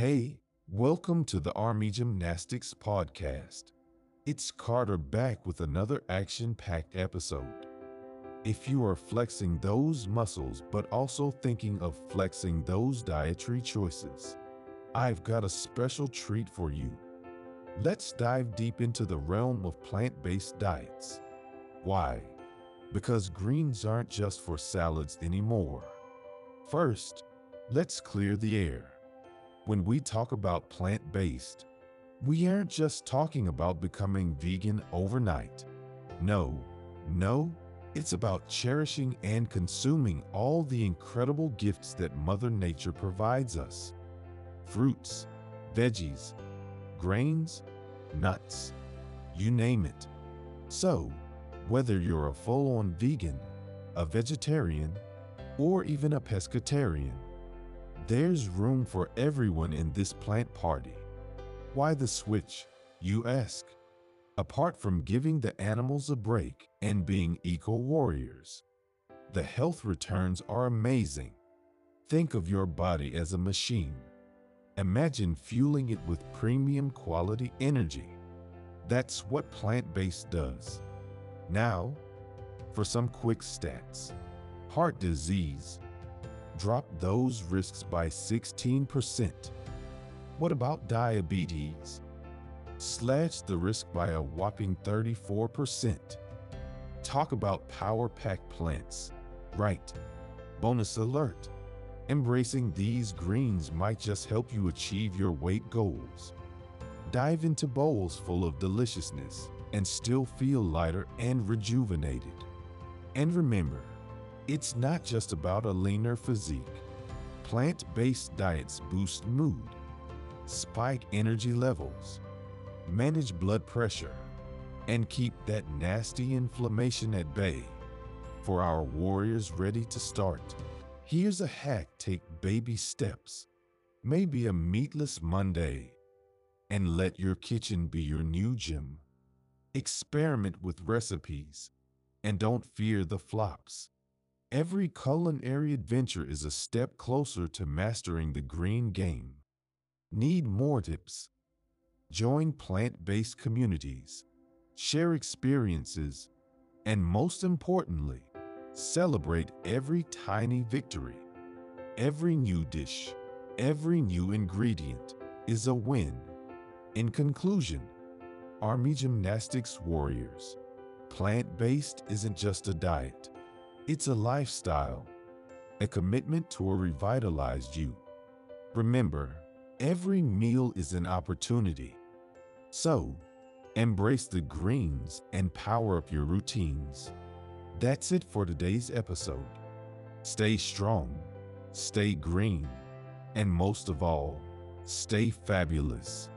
Hey, welcome to the Army Gymnastics Podcast. It's Carter back with another action packed episode. If you are flexing those muscles but also thinking of flexing those dietary choices, I've got a special treat for you. Let's dive deep into the realm of plant based diets. Why? Because greens aren't just for salads anymore. First, let's clear the air. When we talk about plant based, we aren't just talking about becoming vegan overnight. No, no, it's about cherishing and consuming all the incredible gifts that Mother Nature provides us fruits, veggies, grains, nuts, you name it. So, whether you're a full on vegan, a vegetarian, or even a pescatarian, there's room for everyone in this plant party. Why the switch, you ask? Apart from giving the animals a break and being eco warriors, the health returns are amazing. Think of your body as a machine. Imagine fueling it with premium quality energy. That's what plant based does. Now, for some quick stats heart disease, drop those risks by 16%. What about diabetes? Slash the risk by a whopping 34%. Talk about power pack plants. Right. Bonus alert. Embracing these greens might just help you achieve your weight goals. Dive into bowls full of deliciousness and still feel lighter and rejuvenated. And remember, it's not just about a leaner physique. Plant-based diets boost mood, spike energy levels, manage blood pressure, and keep that nasty inflammation at bay. For our warriors ready to start, here's a hack take baby steps. Maybe a meatless Monday. And let your kitchen be your new gym. Experiment with recipes and don't fear the flops. Every culinary adventure is a step closer to mastering the green game. Need more tips? Join plant based communities, share experiences, and most importantly, celebrate every tiny victory. Every new dish, every new ingredient is a win. In conclusion, Army Gymnastics Warriors, plant based isn't just a diet it's a lifestyle, a commitment to a revitalized you. Remember, every meal is an opportunity. So, embrace the greens and power up your routines. That's it for today's episode. Stay strong, stay green, and most of all, stay fabulous.